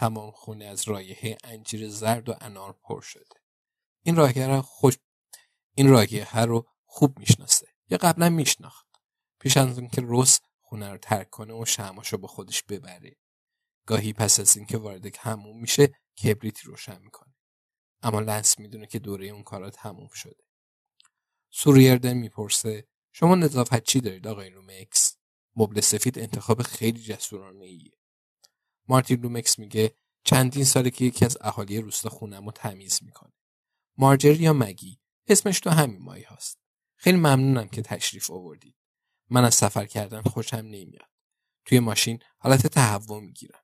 تمام خونه از رایحه انجیر زرد و انار پر شده. این رایحه خوش این رایحه رو خوب می‌شناسه. یا قبلا میشناخت. پیش از اینکه روس خونه رو ترک کنه و شمعاشو با خودش ببره. گاهی پس از اینکه وارد حموم میشه کبریتی روشن می‌کنه. اما لنس می‌دونه که دوره اون کارا تموم شده. سو ریردن می‌پرسه شما نظافت چی دارید آقای لومکس؟ مبل سفید انتخاب خیلی جسورانه ایه. مارتین لومکس میگه چندین ساله که یکی از اهالی روستا خونم رو تمیز می‌کنه. مارجری یا مگی اسمش تو همین مایی هاست. خیلی ممنونم که تشریف آوردید. من از سفر کردن خوشم نمیاد. توی ماشین حالت تهوع می‌گیرم.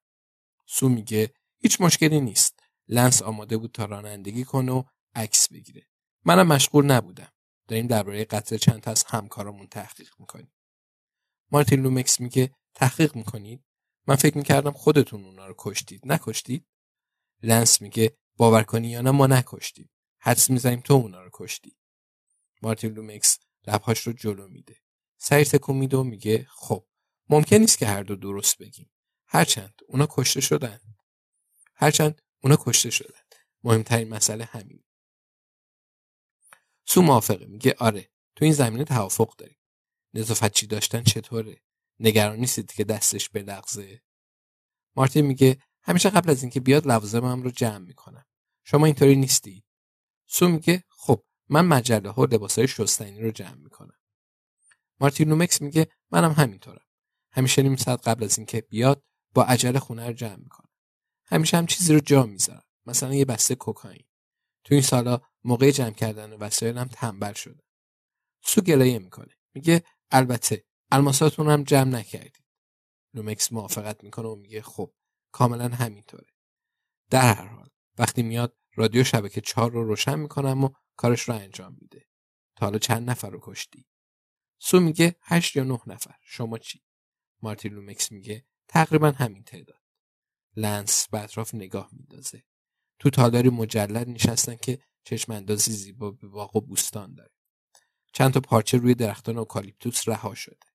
سو میگه هیچ مشکلی نیست. لنس آماده بود تا رانندگی کنه و عکس بگیره. منم مشغول نبودم. داریم درباره قتل چند تا از همکارامون تحقیق می‌کنیم. مارتین لومکس میگه تحقیق می‌کنید؟ من فکر می‌کردم خودتون اونا رو کشتید. نکشتید؟ لنس میگه باور کنی یا نه ما نکشتیم. حدس می‌زنیم تو اونا رو کشتی. مارتین لومکس لبهاش رو جلو میده. سری تکون میده و میگه خب ممکن نیست که هر دو درست بگیم. هرچند اونا کشته شدن. هرچند اونا کشته شدن. مهمترین مسئله همین. سو موافقه میگه آره تو این زمینه توافق داریم. نظافت چی داشتن چطوره؟ نگران نیستید که دستش بلغزه؟ مارتین میگه همیشه قبل از اینکه بیاد لوازمم رو جمع می‌کنم. شما اینطوری نیستی؟ سو میگه خب من مجله ها و لباسای شستنی رو جمع می‌کنم. مارتین لومکس میگه منم همینطورم. همیشه نیم ساعت قبل از اینکه بیاد با عجله خونه رو جمع می‌کنم. همیشه هم چیزی رو جا می‌ذارم. مثلا یه بسته کوکائین. تو این سالا موقع جمع کردن وسایلم تنبل شده. سو گلایه می‌کنه. میگه البته الماساتون هم جمع نکردید. لومکس موافقت می‌کنه و میگه خب کاملا همینطوره. در هر حال وقتی میاد رادیو شبکه چهار رو روشن می‌کنم و کارش رو انجام میده. تا حالا چند نفر رو کشتی؟ سو میگه هشت یا نه نفر. شما چی؟ مارتین لومکس میگه تقریبا همین تعداد. لنس به اطراف نگاه میندازه. تو تالاری مجلل نشستن که چشم اندازی زیبا به باغ و بوستان داره. چند تا پارچه روی درختان اوکالیپتوس رها شده.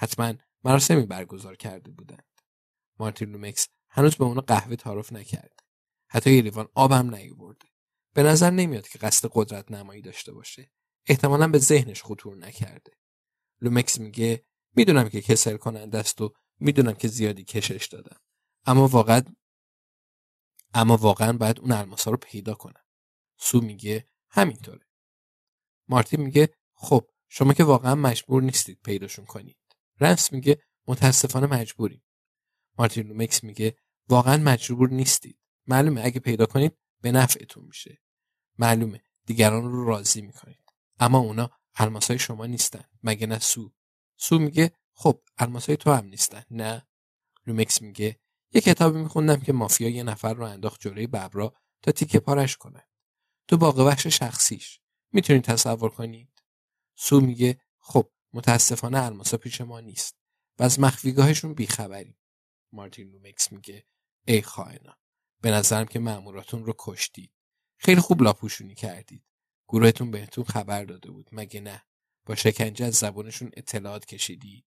حتما مراسمی برگزار کرده بودند. مارتین لومکس هنوز به اونا قهوه تعارف نکرده. حتی یه لیوان آب هم نیورده. به نظر نمیاد که قصد قدرت نمایی داشته باشه. احتمالا به ذهنش خطور نکرده. لومکس میگه می‌دونم که کسل کننده است و می‌دونم که زیادی کشش دادم. اما واقعا اما واقعا باید اون الماسا رو پیدا کنم. سو میگه همینطوره. مارتین میگه خب شما که واقعا مجبور نیستید پیداشون کنید. لنس میگه متاسفانه مجبوریم. مارتین لومکس میگه واقعا مجبور نیستید. معلومه اگه پیدا کنید به نفعتون میشه. معلومه دیگران رو راضی می‌کنید. اما اونا الماسای شما نیستن. مگه نه سو؟ سو میگه خب الماسای تو هم نیستن. نه. لومکس میگه یه کتابی میخوندم که مافیا یه نفر رو انداخت جلوی ببرا تا تیکه پارش کنه. تو باغ وحش شخصیش. می‌تونید تصور کنید؟ سو میگه خب متاسفانه الماسا پیش ما نیست و از مخفیگاهشون بیخبریم. مارتین لومکس میگه ای خائنا به نظرم که ماموراتون رو کشتید. خیلی خوب لاپوشونی کردید. گروهتون بهتون خبر داده بود مگه نه با شکنجه از زبونشون اطلاعات کشیدی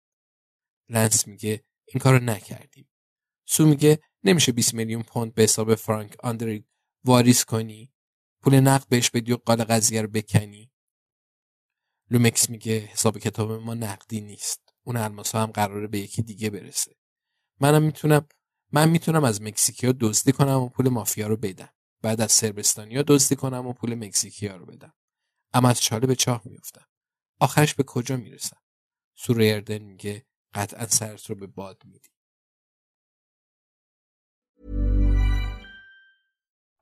لنس میگه این کارو نکردیم سو میگه نمیشه 20 میلیون پوند به حساب فرانک آندرید واریز کنی پول نقد بهش بدی و قال قضیه رو بکنی لومکس میگه حساب کتاب ما نقدی نیست. اون الماسا هم قراره به یکی دیگه برسه. منم می‌تونم من می‌تونم از مکزیکیا دزدی کنم و پول مافیا رو بدم. بعد از سربستانیا دزدی کنم و پول مکزیکیا رو بدم. اما از چاله به چاه میفتم آخرش به کجا می‌رسم؟ سوریردن میگه قطعا سرت رو به باد میدی.